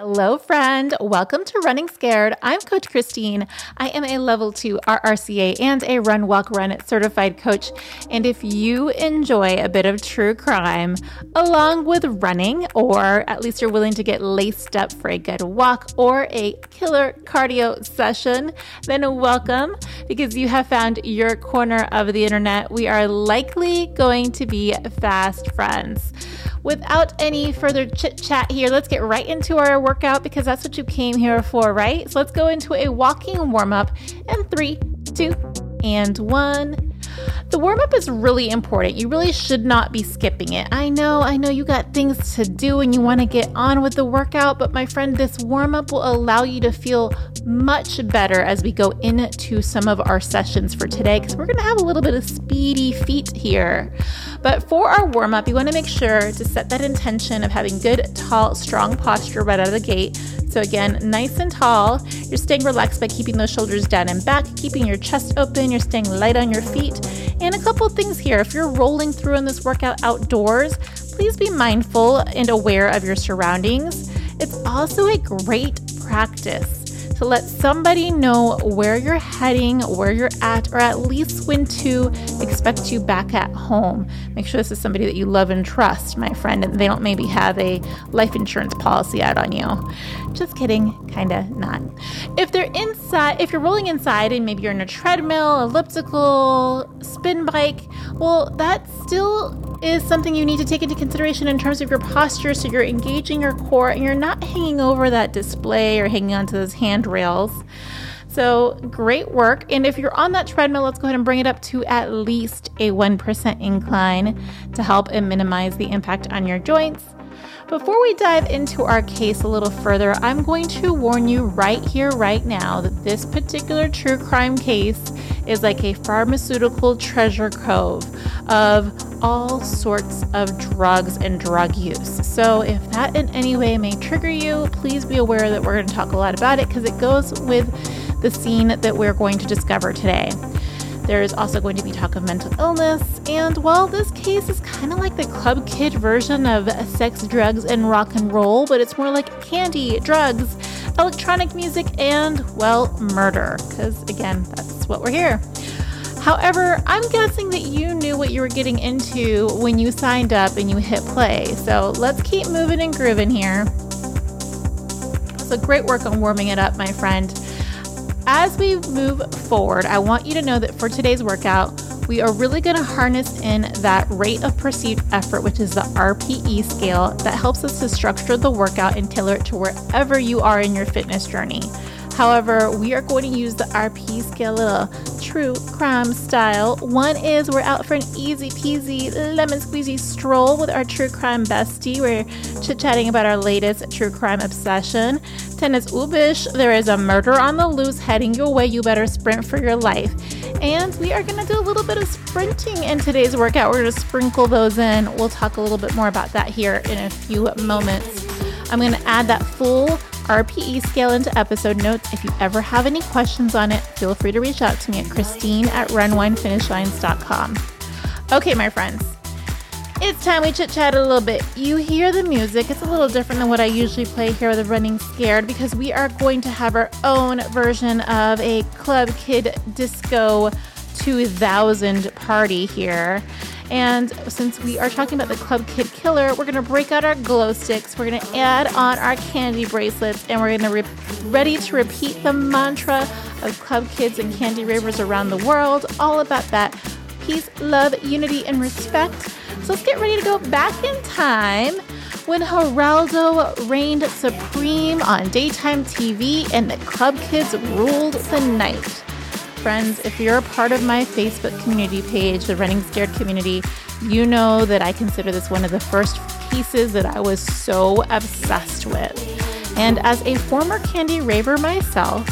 Hello, friend. Welcome to Running Scared. I'm Coach Christine. I am a level two RRCA and a Run Walk Run certified coach. And if you enjoy a bit of true crime along with running, or at least you're willing to get laced up for a good walk or a killer cardio session, then welcome because you have found your corner of the internet. We are likely going to be fast friends without any further chit chat here, let's get right into our workout because that's what you came here for, right? So let's go into a walking warm up in three, two, and one. The warm up is really important. You really should not be skipping it. I know, I know you got things to do and you want to get on with the workout, but my friend, this warm up will allow you to feel much better as we go into some of our sessions for today because we're going to have a little bit of speedy feet here. But for our warm up, you want to make sure to set that intention of having good, tall, strong posture right out of the gate. So, again, nice and tall. You're staying relaxed by keeping those shoulders down and back, keeping your chest open. You're staying light on your feet. And a couple things here if you're rolling through in this workout outdoors, please be mindful and aware of your surroundings. It's also a great practice to let somebody know where you're heading, where you're at, or at least when to expect you back at home. Make sure this is somebody that you love and trust, my friend, and they don't maybe have a life insurance policy out on you. Just kidding, kinda not. If they're inside, if you're rolling inside and maybe you're in a treadmill, elliptical, spin bike, well, that still is something you need to take into consideration in terms of your posture so you're engaging your core and you're not hanging over that display or hanging onto those handrails. So, great work. And if you're on that treadmill, let's go ahead and bring it up to at least a 1% incline to help and minimize the impact on your joints. Before we dive into our case a little further, I'm going to warn you right here, right now, that this particular true crime case is like a pharmaceutical treasure cove of all sorts of drugs and drug use. So, if that in any way may trigger you, please be aware that we're going to talk a lot about it because it goes with the scene that we're going to discover today. There is also going to be talk of mental illness, and while this case is kind of like the club kid version of sex, drugs, and rock and roll, but it's more like candy, drugs, electronic music, and, well, murder, because again, that's what we're here. However, I'm guessing that you knew what you were getting into when you signed up and you hit play. So let's keep moving and grooving here. So great work on warming it up, my friend. As we move forward, I want you to know that for today's workout, we are really going to harness in that rate of perceived effort, which is the RPE scale that helps us to structure the workout and tailor it to wherever you are in your fitness journey. However, we are going to use the RP scale a true crime style. One is we're out for an easy peasy lemon squeezy stroll with our true crime bestie. We're chit chatting about our latest true crime obsession. 10 is oobish. There is a murder on the loose heading your way. You better sprint for your life. And we are going to do a little bit of sprinting in today's workout. We're going to sprinkle those in. We'll talk a little bit more about that here in a few moments. I'm going to add that full RPE scale into episode notes. If you ever have any questions on it, feel free to reach out to me at Christine at runwinefinishlines.com. Okay, my friends, it's time we chit chat a little bit. You hear the music, it's a little different than what I usually play here with Running Scared because we are going to have our own version of a Club Kid Disco 2000 party here. And since we are talking about the Club Kid Killer, we're going to break out our glow sticks. We're going to add on our candy bracelets, and we're going to re- ready to repeat the mantra of Club Kids and candy ravers around the world, all about that peace, love, unity, and respect. So let's get ready to go back in time when Geraldo reigned supreme on daytime TV and the Club Kids ruled the night friends, if you're a part of my Facebook community page, the Running Scared community, you know that I consider this one of the first pieces that I was so obsessed with. And as a former candy raver myself,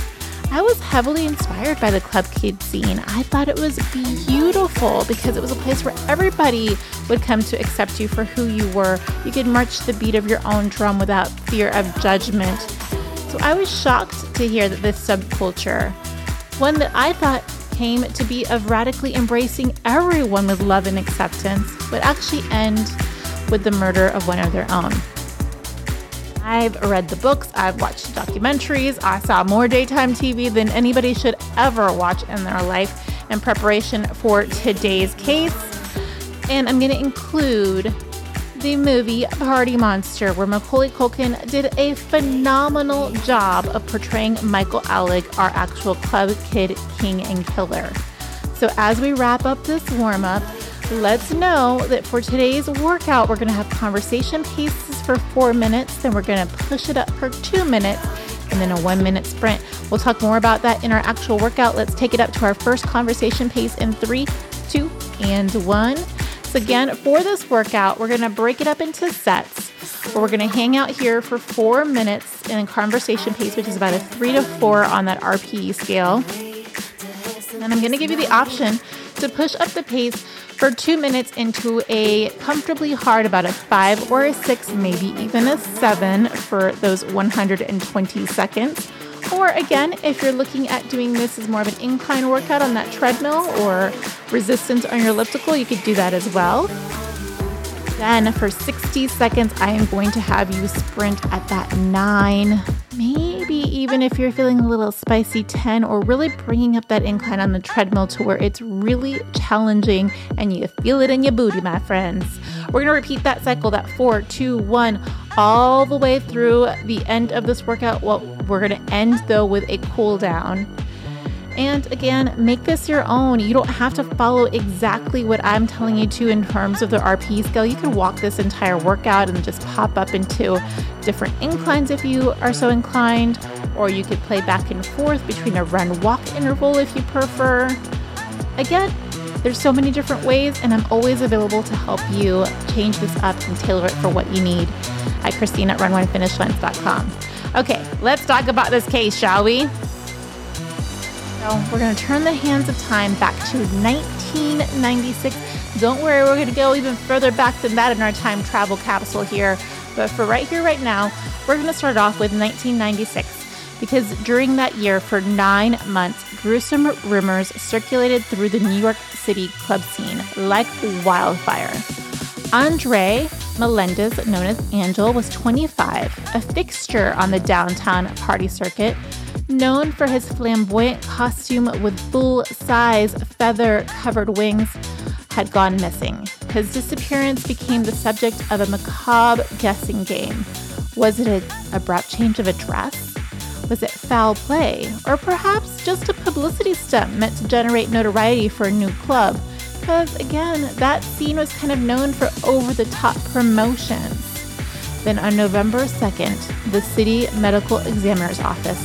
I was heavily inspired by the club kid scene. I thought it was beautiful because it was a place where everybody would come to accept you for who you were. You could march the beat of your own drum without fear of judgment. So I was shocked to hear that this subculture one that I thought came to be of radically embracing everyone with love and acceptance would actually end with the murder of one of their own. I've read the books, I've watched documentaries, I saw more daytime TV than anybody should ever watch in their life in preparation for today's case. And I'm going to include the movie Party Monster, where Macaulay Culkin did a phenomenal job of portraying Michael Alig, our actual club kid king and killer. So, as we wrap up this warm up, let's know that for today's workout, we're going to have conversation pieces for four minutes, then we're going to push it up for two minutes, and then a one minute sprint. We'll talk more about that in our actual workout. Let's take it up to our first conversation pace in three, two, and one. So, again, for this workout, we're going to break it up into sets. Where we're going to hang out here for four minutes in conversation pace, which is about a three to four on that RPE scale. And I'm going to give you the option to push up the pace for two minutes into a comfortably hard, about a five or a six, maybe even a seven for those 120 seconds. Or again, if you're looking at doing this as more of an incline workout on that treadmill or resistance on your elliptical, you could do that as well. Then for 60 seconds, I am going to have you sprint at that nine, maybe even if you're feeling a little spicy 10, or really bringing up that incline on the treadmill to where it's really challenging and you feel it in your booty, my friends. We're gonna repeat that cycle, that four, two, one, all the way through the end of this workout. Well, we're gonna end though with a cool down. And again, make this your own. You don't have to follow exactly what I'm telling you to in terms of the RP scale. You can walk this entire workout and just pop up into different inclines if you are so inclined, or you could play back and forth between a run walk interval if you prefer. Again, there's so many different ways, and I'm always available to help you change this up and tailor it for what you need at Christine at runonefinishlines.com. Okay, let's talk about this case, shall we? So we're going to turn the hands of time back to 1996. Don't worry, we're going to go even further back than that in our time travel capsule here. But for right here, right now, we're going to start off with 1996 because during that year, for nine months, gruesome rumors circulated through the New York City club scene like wildfire. Andre Melendez, known as Angel, was 25, a fixture on the downtown party circuit known for his flamboyant costume with full size feather covered wings, had gone missing. His disappearance became the subject of a macabre guessing game. Was it an abrupt change of address? Was it foul play? Or perhaps just a publicity stunt meant to generate notoriety for a new club? Because again, that scene was kind of known for over the top promotions. Then on November 2nd, the city medical examiner's office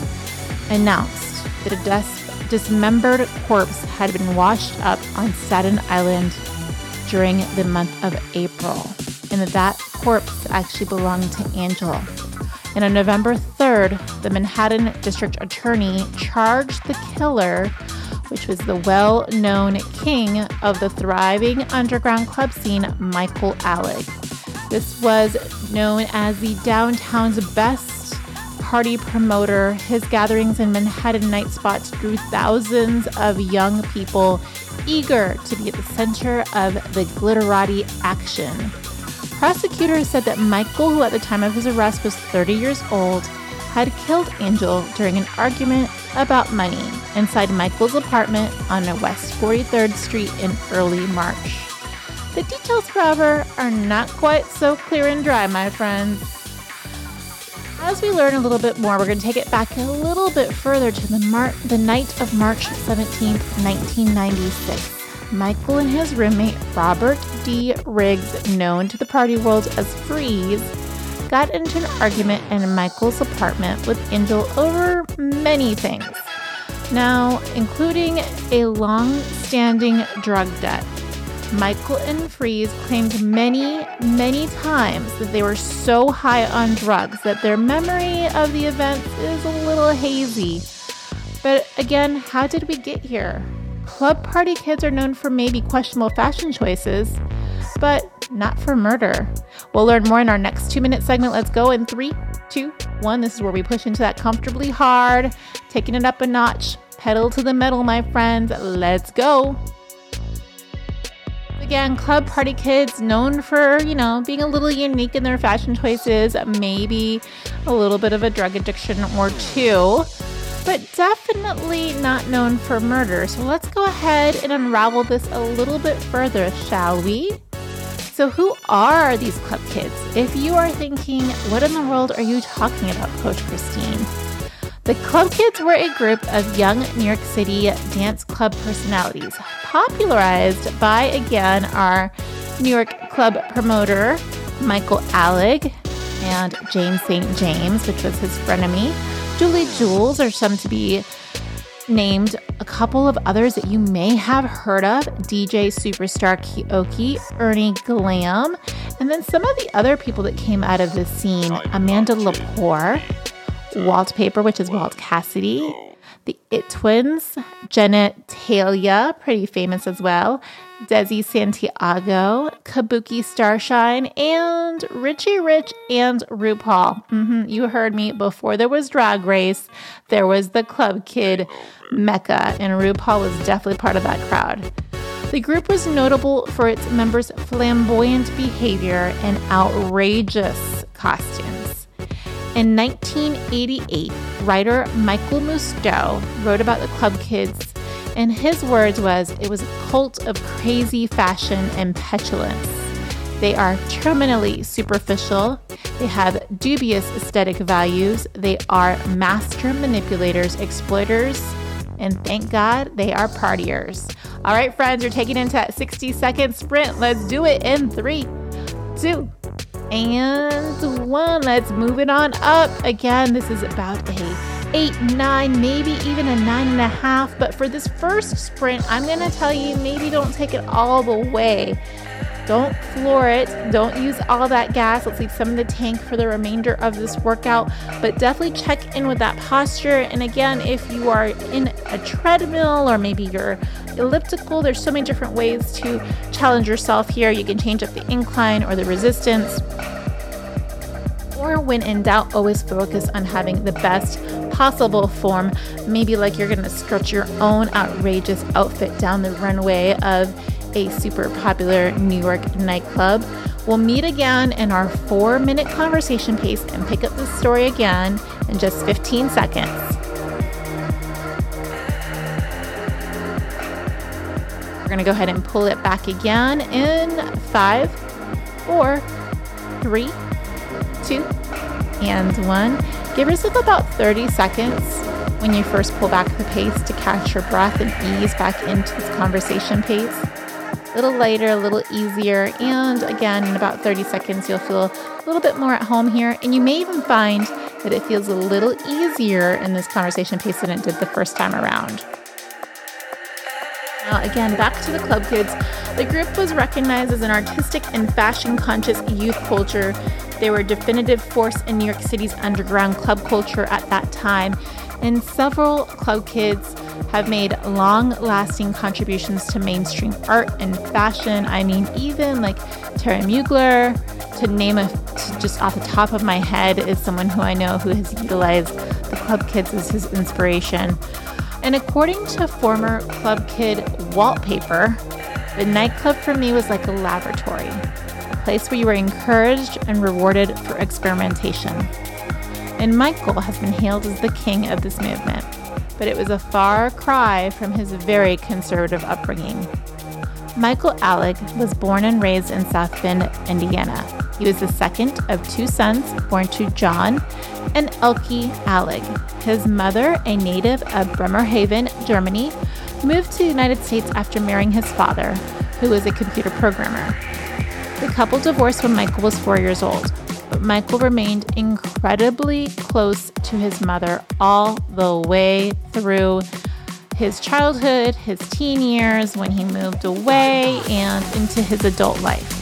announced that a dis- dismembered corpse had been washed up on Staten Island during the month of April, and that that corpse actually belonged to Angel. And on November 3rd, the Manhattan District Attorney charged the killer, which was the well known king of the thriving underground club scene, Michael Alig. This was known as the downtown's best party promoter, his gatherings in Manhattan night spots drew thousands of young people eager to be at the center of the glitterati action. Prosecutors said that Michael, who at the time of his arrest was 30 years old, had killed Angel during an argument about money inside Michael's apartment on West 43rd Street in early March. The details, however, are not quite so clear and dry, my friends. As we learn a little bit more, we're going to take it back a little bit further to the, Mar- the night of March 17th, 1996. Michael and his roommate, Robert D. Riggs, known to the party world as Freeze, got into an argument in Michael's apartment with Angel over many things. Now, including a long standing drug debt Michael and Freeze claimed many, many times that they were so high on drugs that their memory of the events is a little hazy. But again, how did we get here? Club party kids are known for maybe questionable fashion choices, but not for murder. We'll learn more in our next two minute segment. Let's go in three, two, one. This is where we push into that comfortably hard, taking it up a notch. Pedal to the metal, my friends. Let's go again, club party kids known for, you know, being a little unique in their fashion choices, maybe a little bit of a drug addiction or two, but definitely not known for murder. So let's go ahead and unravel this a little bit further, shall we? So, who are these club kids? If you are thinking, what in the world are you talking about, Coach Christine? The Club Kids were a group of young New York City dance club personalities, popularized by, again, our New York club promoter, Michael Alig, and James St. James, which was his frenemy. Julie Jules are some to be named. A couple of others that you may have heard of. DJ Superstar Keoki, Ernie Glam, and then some of the other people that came out of the scene. Amanda Lepore, Wallpaper, which is Walt Cassidy, the It Twins, Jenny Talia, pretty famous as well, Desi Santiago, Kabuki Starshine, and Richie Rich and RuPaul. Mm-hmm, you heard me. Before there was Drag Race, there was the Club Kid Mecca, and RuPaul was definitely part of that crowd. The group was notable for its members' flamboyant behavior and outrageous costumes. In 1988, writer Michael Musto wrote about the Club Kids, and his words was, it was a cult of crazy fashion and petulance. They are terminally superficial. They have dubious aesthetic values. They are master manipulators, exploiters, and thank God they are partiers. All right, friends, you're taking into that 60 second sprint. Let's do it in three, two, and one. Let's move it on up. Again, this is about a eight, nine, maybe even a nine and a half. But for this first sprint, I'm to tell you maybe don't take it all the way. Don't floor it. Don't use all that gas. Let's leave some in the tank for the remainder of this workout. But definitely check in with that posture. And again, if you are in a treadmill or maybe you're elliptical, there's so many different ways to challenge yourself here. You can change up the incline or the resistance. Or when in doubt, always focus on having the best possible form. Maybe like you're to stretch your own outrageous outfit down the runway of a super popular New York nightclub. We'll meet again in our four minute conversation pace and pick up the story again in just 15 seconds. We're going to go ahead and pull it back again in five, four, three, two, and one. Give yourself about 30 seconds when you first pull back the pace to catch your breath and ease back into this conversation pace a little lighter, a little easier. And again, in about 30 seconds, you'll feel a little bit more at home here. And you may even find that it feels a little easier in this conversation pace than it did the first time around. Now, again, back to the Club Kids. The group was recognized as an artistic and fashion conscious youth culture. They were a definitive force in New York City's underground club culture at that time. And several Club Kids have made long lasting contributions to mainstream art and fashion. I mean, even like Terry Mugler, to name a, just off the top of my head, is someone who I know who has utilized the Club Kids as his inspiration. And according to former Club Kid wallpaper, the nightclub for me was like a laboratory, a place where you were encouraged and rewarded for experimentation. And Michael has been hailed as the king of this movement but it was a far cry from his very conservative upbringing. Michael Alig was born and raised in South Bend, Indiana. He was the second of two sons born to John and Elke Alig. His mother, a native of Bremerhaven, Germany, moved to the United States after marrying his father, who was a computer programmer. The couple divorced when Michael was four years old but Michael remained incredibly close to his mother all the way through his childhood, his teen years, when he moved away, and into his adult life.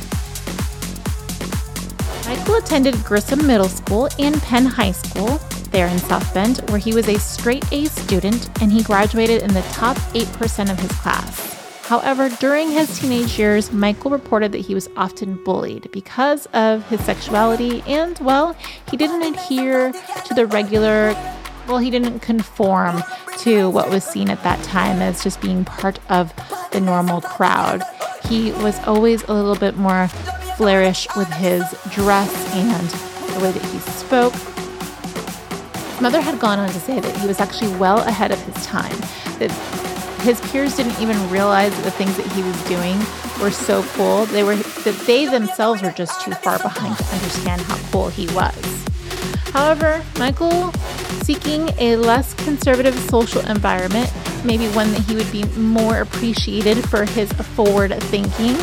Michael attended Grissom Middle School and Penn High School there in South Bend, where he was a straight A student and he graduated in the top 8% of his class. However, during his teenage years, Michael reported that he was often bullied because of his sexuality and, well, he didn't adhere to the regular, well, he didn't conform to what was seen at that time as just being part of the normal crowd. he was always a little bit more flourish with his dress and the way that he spoke. His mother had gone on to say that he was actually well ahead of his time, that his peers didn't even realize that the things that he was doing were so cool. They were that they themselves were just too far behind to understand how cool he was. However, Michael, seeking a less conservative social environment, maybe one that he would be more appreciated for his forward thinking.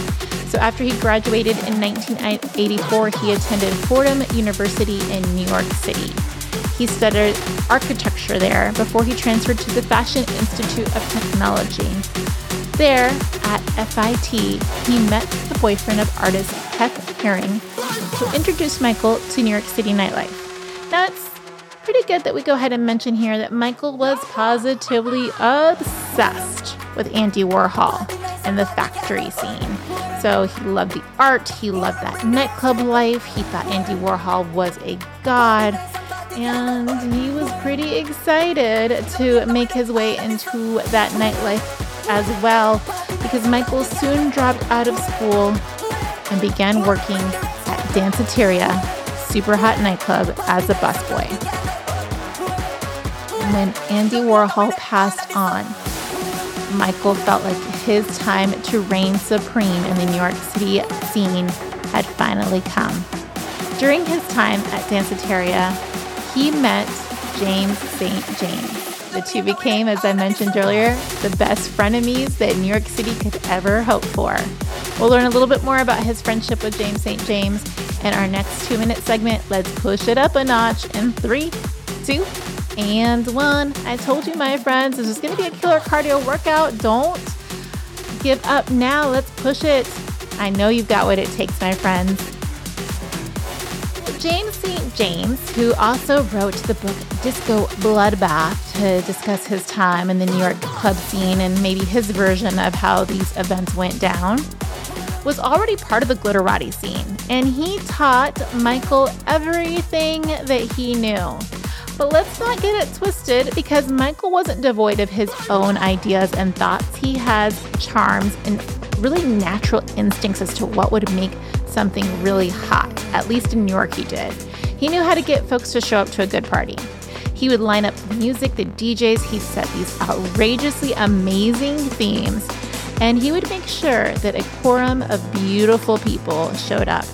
So, after he graduated in 1984, he attended Fordham University in New York City. He studied architecture there before he transferred to the Fashion Institute of Technology. There, at FIT, he met the boyfriend of artist Keith Haring, who introduced Michael to New York City nightlife. Now, it's pretty good that we go ahead and mention here that Michael was positively obsessed with Andy Warhol and the factory scene. So he loved the art, he loved that nightclub life, he thought Andy Warhol was a god and he was pretty excited to make his way into that nightlife as well because Michael soon dropped out of school and began working at Danceteria, super hot nightclub, as a busboy. When Andy Warhol passed on, Michael felt like his time to reign supreme in the New York City scene had finally come. During his time at Danceteria, he met James St. James. The two became, as I mentioned earlier, the best frenemies that New York City could ever hope for. We'll learn a little bit more about his friendship with James St. James in our next two minute segment. Let's push it up a notch in three, two, and one. I told you, my friends, this is going to be a killer cardio workout. Don't give up now. Let's push it. I know you've got what it takes, my friends. James St. James, who also wrote the book Disco Bloodbath to discuss his time in the New York club scene and maybe his version of how these events went down, was already part of the glitterati scene, and he taught Michael everything that he knew. But let's not get it twisted because Michael wasn't devoid of his own ideas and thoughts. He has charms and really natural instincts as to what would make something really hot. At least in New York, he did. He knew how to get folks to show up to a good party. He would line up the music, the DJs, he set these outrageously amazing themes, and he would make sure that a quorum of beautiful people showed up.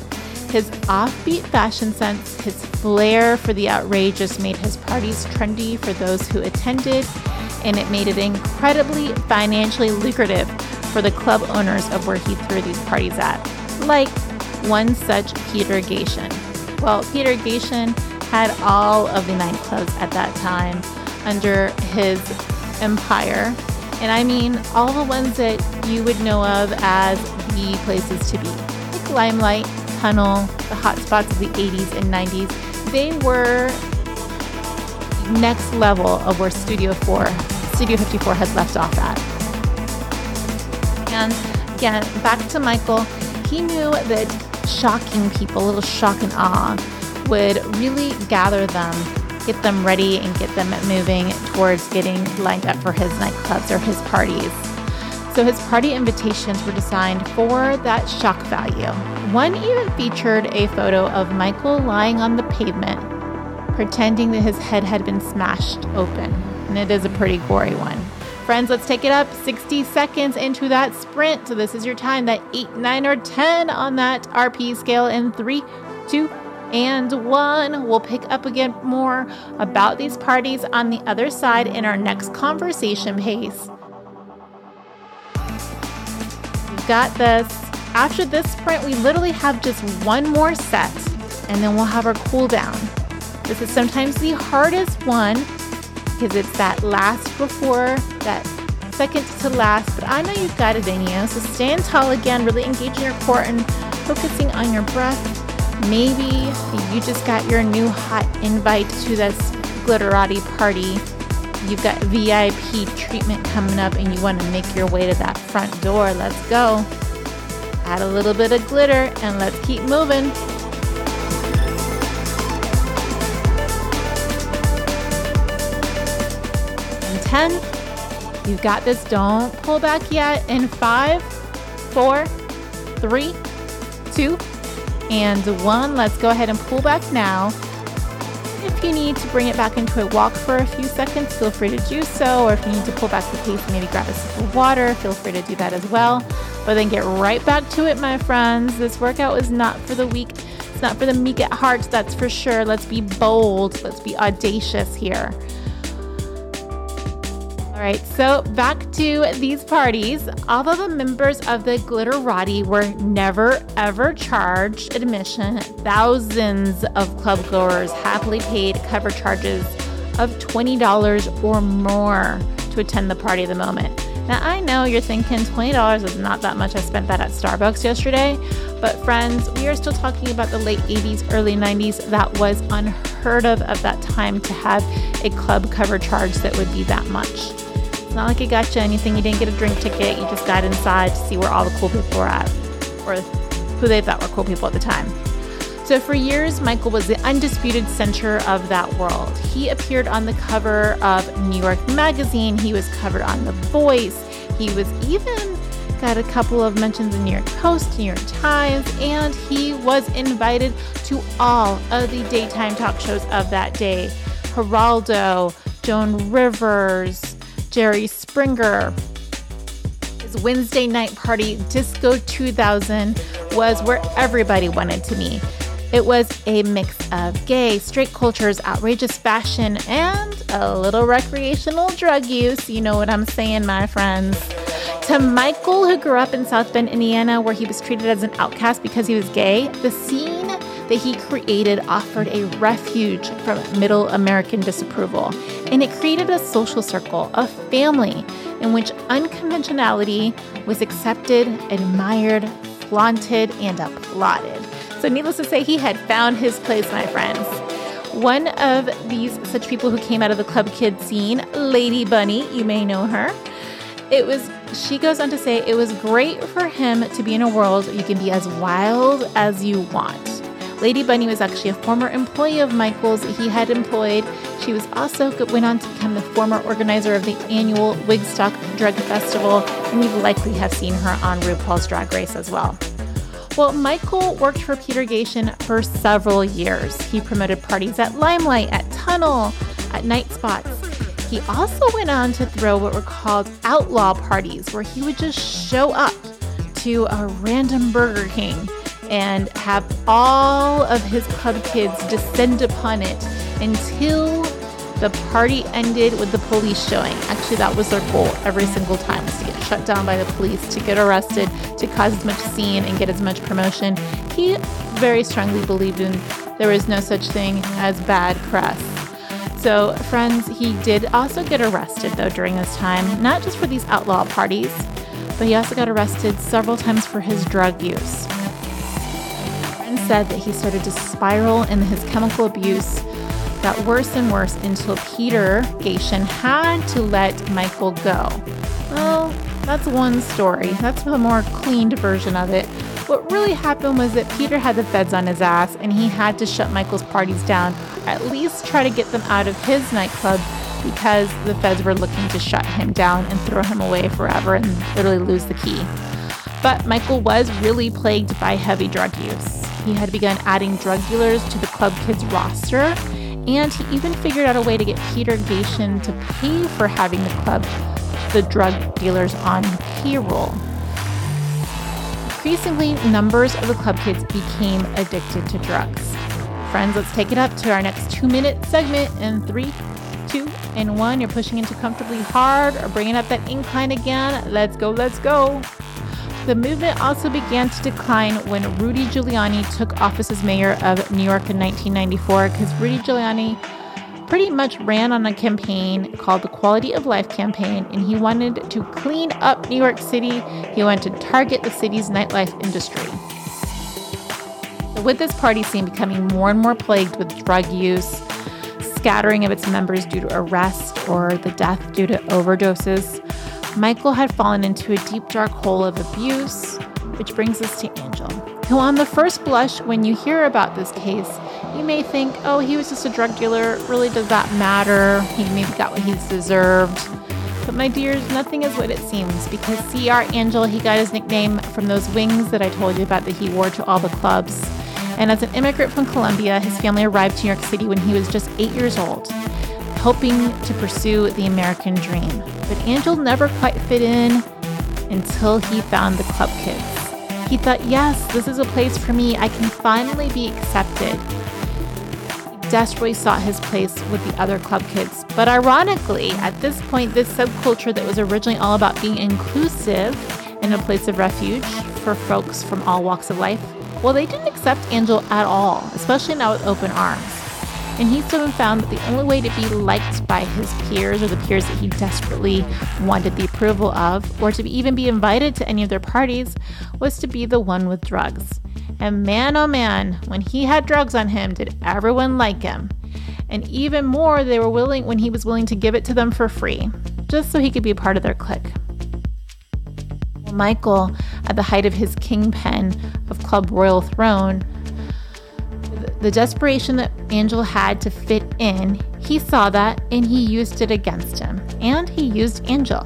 His offbeat fashion sense, his flair for the outrageous made his parties trendy for those who attended, and it made it incredibly financially lucrative for the club owners of where he threw these parties at, like one such Peter Gatien. Well, Peter Gatien had all of the nightclubs at that time under his empire. And I mean all the ones that you would know of as the places to be, like Limelight, Tunnel, the hot spots of the 80s and 90s. They were next level of where Studio 4, Studio 54 has left off at. And again, back to Michael, he knew that shocking people, a little shock and awe, would really gather them, get them ready, and get them moving towards getting lined up for his nightclubs or his parties. So his party invitations were designed for that shock value. One even featured a photo of Michael lying on the pavement, pretending that his head had been smashed open. And it is a pretty gory one. Friends, let's take it up 60 seconds into that sprint. So this is your time, that 8, 9, or 10 on that RP scale in 3, 2, and 1. We'll pick up again more about these parties on the other side in our next conversation pace. You've got this. After this sprint, we literally have just one more set, and then we'll have our cool down. This is sometimes the hardest one because it's that last before that second to last. But I know you've got it in you. So stand tall again, really engaging your core and focusing on your breath. Maybe you just got your new hot invite to this glitterati party. You've got VIP treatment coming up and you want to make your way to that front door. Let's go. Add a little bit of glitter and let's keep moving. 10. You've got this. Don't pull back yet. In five, four, three, two, and one. Let's go ahead and pull back now. If you need to bring it back into a walk for a few seconds, feel free to do so. Or if you need to pull back the pace maybe grab a sip of water, feel free to do that as well. But then get right back to it, my friends. This workout is not for the weak. It's not for the meek at heart, that's for sure. Let's be bold. Let's be audacious here. Right, so back to these parties. Although the members of the Glitterati were never ever charged admission, thousands of club goers happily paid cover charges of $20 or more to attend the party of the moment. Now, I know you're thinking $20 is not that much. I spent that at Starbucks yesterday. But, friends, we are still talking about the late 80s, early 90s. That was unheard of at that time to have a club cover charge that would be that much. It's not like it got you anything. You didn't get a drink ticket. You just got inside to see where all the cool people were at or who they thought were cool people at the time. So, for years, Michael was the undisputed center of that world. He appeared on the cover of New York Magazine, he was covered on The Voice, he was even got a couple of mentions in New York Post, New York Times, and he was invited to all of the daytime talk shows of that day. Geraldo, Joan Rivers, Jerry Springer. His Wednesday night party, Disco 2000, was where everybody wanted to meet. It was a mix of gay, straight cultures, outrageous fashion, and a little recreational drug use. You know what I'm saying, my friends. To Michael, who grew up in South Bend, Indiana, where he was treated as an outcast because he was gay, the scene that he created offered a refuge from middle American disapproval. And it created a social circle, a family, in which unconventionality was accepted, admired, flaunted, and applauded. So, needless to say, he had found his place, my friends. One of these such people who came out of the club kid scene, Lady Bunny, you may know her. It was she goes on to say it was great for him to be in a world you can be as wild as you want. Lady Bunny was actually a former employee of Michael's he had employed. She was also went on to become the former organizer of the annual Wigstock Drug Festival, and would likely have seen her on RuPaul's Drag Race as well. Well, Michael worked for Peter Gatien for several years. He promoted parties at Limelight, at Tunnel, at Night Spots. He also went on to throw what were called outlaw parties, where he would just show up to a random Burger King and have all of his club kids descend upon it until the party ended with the police showing. Actually, that was their goal every single time was to get shut down by the police, to get arrested, to cause as much scene and get as much promotion. He very strongly believed in there is no such thing as bad press. So, friends, he did also get arrested though during this time, not just for these outlaw parties, but he also got arrested several times for his drug use said that he started to spiral in his chemical abuse, got worse and worse until Peter Gatien had to let Michael go. Well, that's one story. That's the more cleaned version of it. What really happened was that Peter had the feds on his ass and he had to shut Michael's parties down, at least try to get them out of his nightclub because the feds were looking to shut him down and throw him away forever and literally lose the key. But Michael was really plagued by heavy drug use. He had begun adding drug dealers to the Club Kids roster, and he even figured out a way to get Peter Gatien to pay for having the club, the drug dealers on payroll. Increasingly, numbers of the club kids became addicted to drugs. Friends, let's take it up to our next two minute segment in three, two, and one. You're pushing into comfortably hard or bringing up that incline again. Let's go, let's go. The movement also began to decline when Rudy Giuliani took office as mayor of New York in 1994 because Rudy Giuliani pretty much ran on a campaign called the Quality of Life campaign, and he wanted to clean up New York City. He wanted to target the city's nightlife industry. With this party scene becoming more and more plagued with drug use, scattering of its members due to arrest or the death due to overdoses, Michael had fallen into a deep, dark hole of abuse, which brings us to Angel, who, on the first blush, when you hear about this case, you may think, oh, he was just a drug dealer. Really, does that matter? He maybe got what he's deserved. But my dears, nothing is what it seems because CR Angel, he got his nickname from those wings that I told you about that he wore to all the clubs. And as an immigrant from Colombia, his family arrived to New York City when he was just eight years old, hoping to pursue the American dream. But Angel never quite fit in until he found the club kids. He thought, yes, this is a place for me. I can finally be accepted. He desperately sought his place with the other club kids. But ironically, at this point, this subculture that was originally all about being inclusive and a place of refuge for folks from all walks of life, well, they didn't accept Angel at all, especially not with open arms. And he soon found that the only way to be liked by his peers or the peers that he desperately wanted the approval of, or to even be invited to any of their parties, was to be the one with drugs. And man, oh man, when he had drugs on him, did everyone like him. And even more, they were willing when he was willing to give it to them for free, just so he could be a part of their clique. Michael, at the height of his kingpin of Club Royal Throne, the desperation that Angel had to fit in, he saw that and he used it against him. And he used Angel.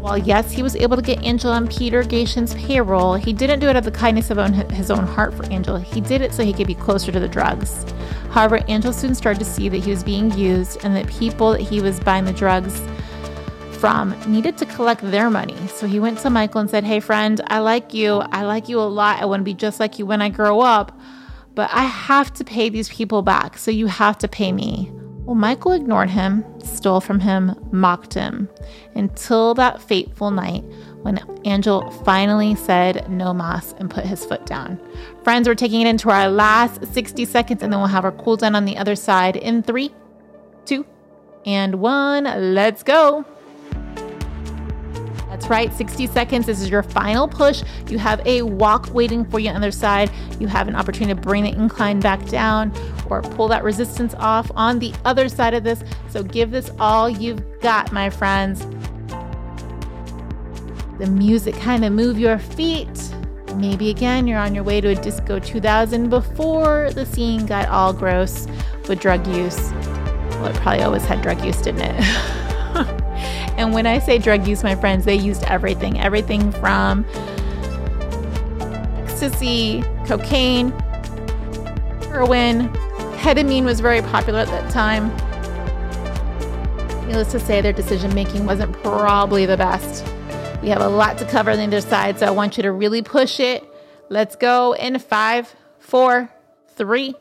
While yes, he was able to get Angel on Peter Gatien's payroll, he didn't do it out of the kindness of his own heart for Angel. He did it so he could be closer to the drugs. However, Angel soon started to see that he was being used and that people that he was buying the drugs from needed to collect their money. So he went to Michael and said, Hey, friend, I like you. I like you a lot. I want to be just like you when I grow up but I have to pay these people back, so you have to pay me. Well, Michael ignored him, stole from him, mocked him, until that fateful night when Angel finally said no mas and put his foot down. Friends, we're taking it into our last 60 seconds and then we'll have our cool down on the other side in three, two, and one. Let's go. That's right, 60 seconds. This is your final push. You have a walk waiting for you on the other side. You have an opportunity to bring the incline back down or pull that resistance off on the other side of this. So give this all you've got, my friends. The music kind of move your feet. Maybe again, you're on your way to a Disco 2000 before the scene got all gross with drug use. Well, it probably always had drug use, didn't it? And when I say drug use, my friends, they used everything everything from ecstasy, cocaine, heroin, ketamine was very popular at that time. Needless to say, their decision making wasn't probably the best. We have a lot to cover on the other side, so I want you to really push it. Let's go in five, four, three,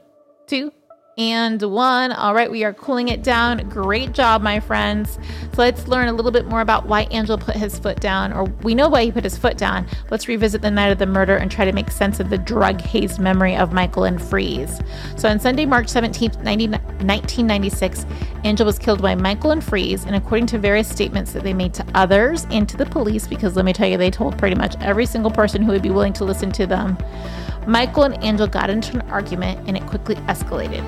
two, and one. All right, we are cooling it down. Great job, my friends. So let's learn a little bit more about why Angel put his foot down, or we know why he put his foot down. Let's revisit the night of the murder and try to make sense of the drug hazed memory of Michael and Freeze. So on Sunday, March 17th, 1996, Angel was killed by Michael and Freeze, and according to various statements that they made to others and to the police, because let me tell you, they told pretty much every single person who would be willing to listen to them. Michael and Angel got into an argument and it quickly escalated.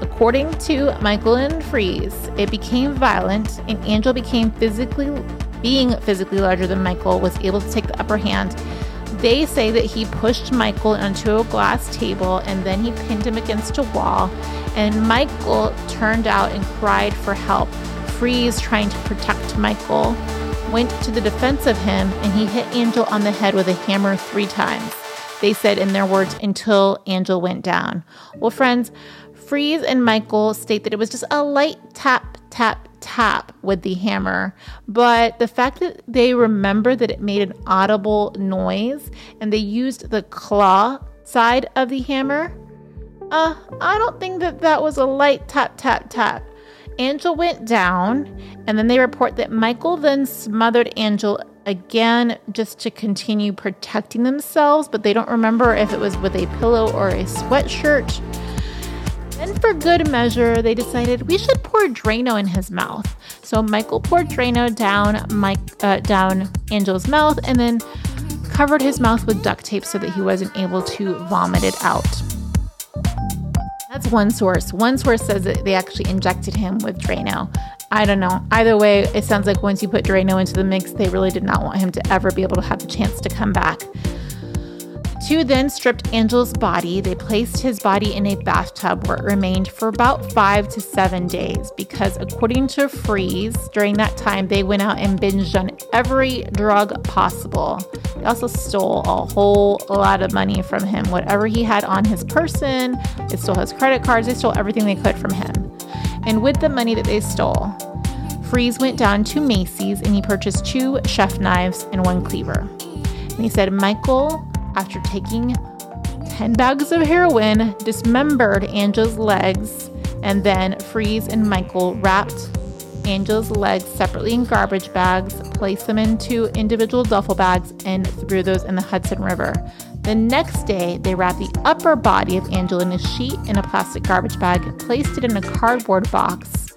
According to Michael and Freeze, it became violent and Angel became physically being physically larger than Michael was able to take the upper hand. They say that he pushed Michael onto a glass table and then he pinned him against a wall and Michael turned out and cried for help. Freeze trying to protect Michael went to the defense of him and he hit Angel on the head with a hammer 3 times. They said in their words, until Angel went down. Well, friends, Freeze and Michael state that it was just a light tap, tap, tap with the hammer, but the fact that they remember that it made an audible noise and they used the claw side of the hammer, uh, I don't think that that was a light tap, tap, tap. Angel went down, and then they report that Michael then smothered Angel again just to continue protecting themselves, but they don't remember if it was with a pillow or a sweatshirt. Then, for good measure, they decided we should pour Drano in his mouth. So Michael poured Drano down Mike uh, down Angel's mouth, and then covered his mouth with duct tape so that he wasn't able to vomit it out. That's one source. One source says that they actually injected him with Drano. I don't know. Either way, it sounds like once you put Drano into the mix, they really did not want him to ever be able to have the chance to come back. two then stripped Angel's body. They placed his body in a bathtub where it remained for about five to seven days because, according to Freeze, during that time they went out and binged on every drug possible. They also stole a whole lot of money from him. Whatever he had on his person, they stole his credit cards, they stole everything they could from him. And with the money that they stole, Freeze went down to Macy's and he purchased two chef knives and one cleaver. And he said, Michael after taking 10 bags of heroin, dismembered Angel's legs, and then Freeze and Michael wrapped Angel's legs separately in garbage bags, placed them into individual duffel bags, and threw those in the Hudson River. The next day, they wrapped the upper body of Angel in a sheet in a plastic garbage bag, placed it in a cardboard box,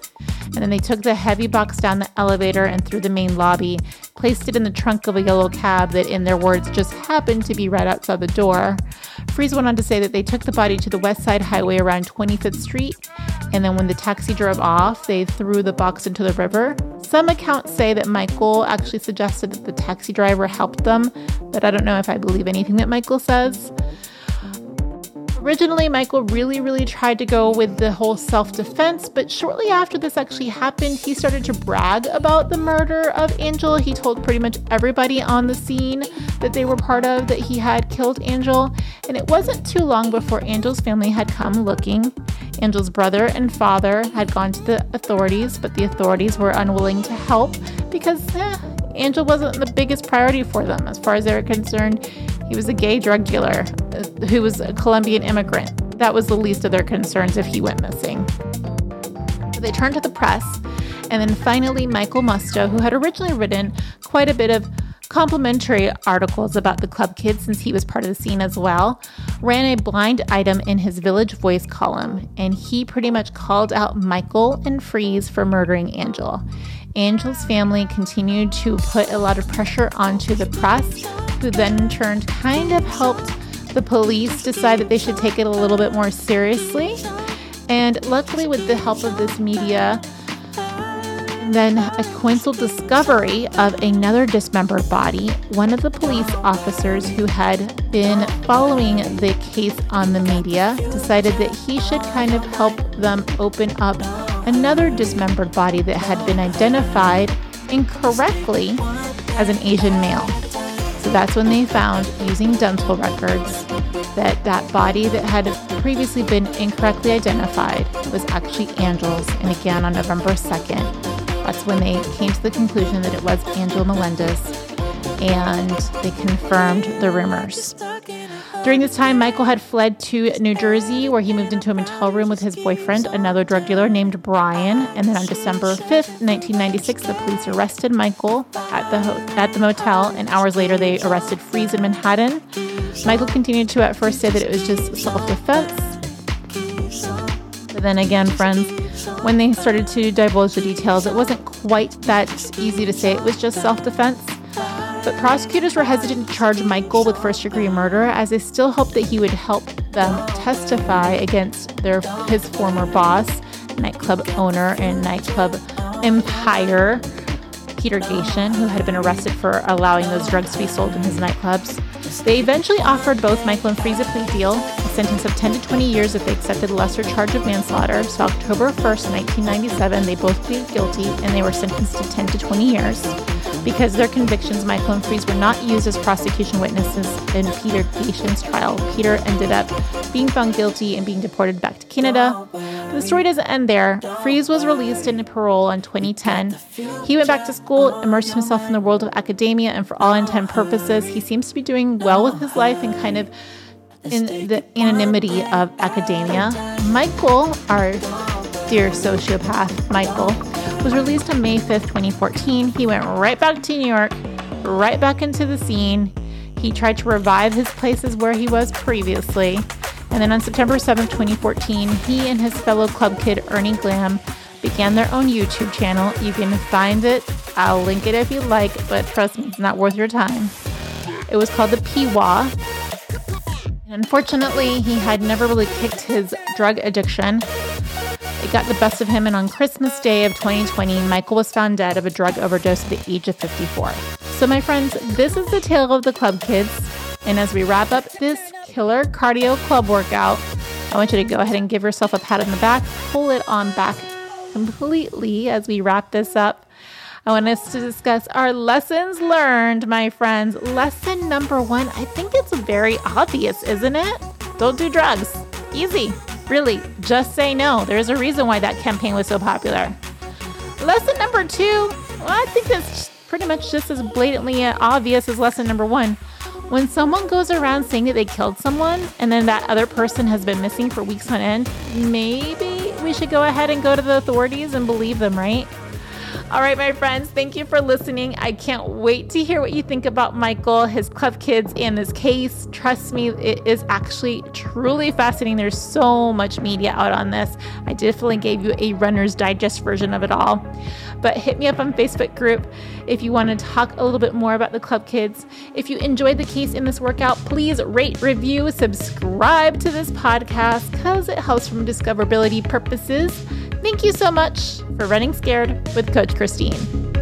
and then they took the heavy box down the elevator and through the main lobby, placed it in the trunk of a yellow cab that, in their words, just happened to be right outside the door. Freeze went on to say that they took the body to the West Side Highway around 25th Street, and then when the taxi drove off, they threw the box into the river. Some accounts say that Michael actually suggested that the taxi driver helped them, but I don't know if I believe anything that Michael says. Originally, Michael really, really tried to go with the whole self defense, but shortly after this actually happened, he started to brag about the murder of Angel. He told pretty much everybody on the scene that they were part of that he had killed Angel. And it wasn't too long before Angel's family had come looking. Angel's brother and father had gone to the authorities, but the authorities were unwilling to help because eh, Angel wasn't the biggest priority for them. As far as they were concerned, he was a gay drug dealer who was a Colombian immigrant. That was the least of their concerns if he went missing. So they turned to the press, and then finally, Michael Musto, who had originally written quite a bit of complimentary articles about the club kids since he was part of the scene as well, ran a blind item in his Village Voice column, and he pretty much called out Michael and Freeze for murdering Angel. Angel's family continued to put a lot of pressure onto the press, who then in turn kind of helped the police decide that they should take it a little bit more seriously. And luckily, with the help of this media, then a coincidental discovery of another dismembered body. One of the police officers who had been following the case on the media decided that he should kind of help them open up another dismembered body that had been identified incorrectly as an Asian male. So that's when they found, using dental records, that that body that had previously been incorrectly identified was actually Angel's. And again, on November 2nd, that's when they came to the conclusion that it was Angel Melendez and they confirmed the rumors. During this time, Michael had fled to New Jersey, where he moved into a motel room with his boyfriend, another drug dealer named Brian. And then on December 5th, 1996, the police arrested Michael at the, ho- at the motel, and hours later, they arrested Freeze in Manhattan. Michael continued to at first say that it was just self defense. But then again, friends, when they started to divulge the details, it wasn't quite that easy to say it was just self defense. But prosecutors were hesitant to charge Michael with first degree murder as they still hoped that he would help them testify against their his former boss, nightclub owner and nightclub empire, Peter Gatien, who had been arrested for allowing those drugs to be sold in his nightclubs. They eventually offered both Michael and Freeze a plea deal, a sentence of 10 to 20 years if they accepted the lesser charge of manslaughter. So October 1st, 1997, they both pleaded guilty and they were sentenced to 10 to 20 years. Because their convictions, Michael and Freeze were not used as prosecution witnesses in Peter Gatien's trial. Peter ended up being found guilty and being deported back to Canada. But the story doesn't end there. Freeze was released in parole in 2010. He went back to school, immersed himself in the world of academia, and for all intent and purposes, he seems to be doing well with his life and kind of in the anonymity of academia. Michael, our dear sociopath, Michael, was released on May 5th, 2014. He went right back to New York, right back into the scene. He tried to revive his places where he was previously. And then on September 7th, 2014, he and his fellow club kid Ernie Glam began their own YouTube channel. You can find it. I'll link it if you like, but trust me, it's not worth your time. It was called the Peewaw. Unfortunately, he had never really kicked his drug addiction. It got the best of him, and on Christmas Day of 2020, Michael was found dead of a drug overdose at the age of 54. So, my friends, this is the tale of the Club Kids. And as we wrap up this killer cardio club workout, I want you to go ahead and give yourself a pat on the back, pull it on back completely as we wrap this up. I want us to discuss our lessons learned, my friends. Lesson number one I think it's very obvious, isn't it? Don't do drugs. Easy. Really, just say no. There's a reason why that campaign was so popular. Lesson number two, well, I think it's pretty much just as blatantly obvious as lesson number one. When someone goes around saying that they killed someone and then that other person has been missing for weeks on end, maybe we should go ahead and go to the authorities and believe them, right? All right, my friends, thank you for listening. I can't wait to hear what you think about Michael, his club kids, and this case. Trust me, it is actually truly fascinating. There's so much media out on this. I definitely gave you a runner's digest version of it all. But hit me up on Facebook group if you want to talk a little bit more about the club kids. If you enjoyed the case in this workout, please rate, review, subscribe to this podcast because it helps from discoverability purposes. Thank you so much for running scared with Coach Christine.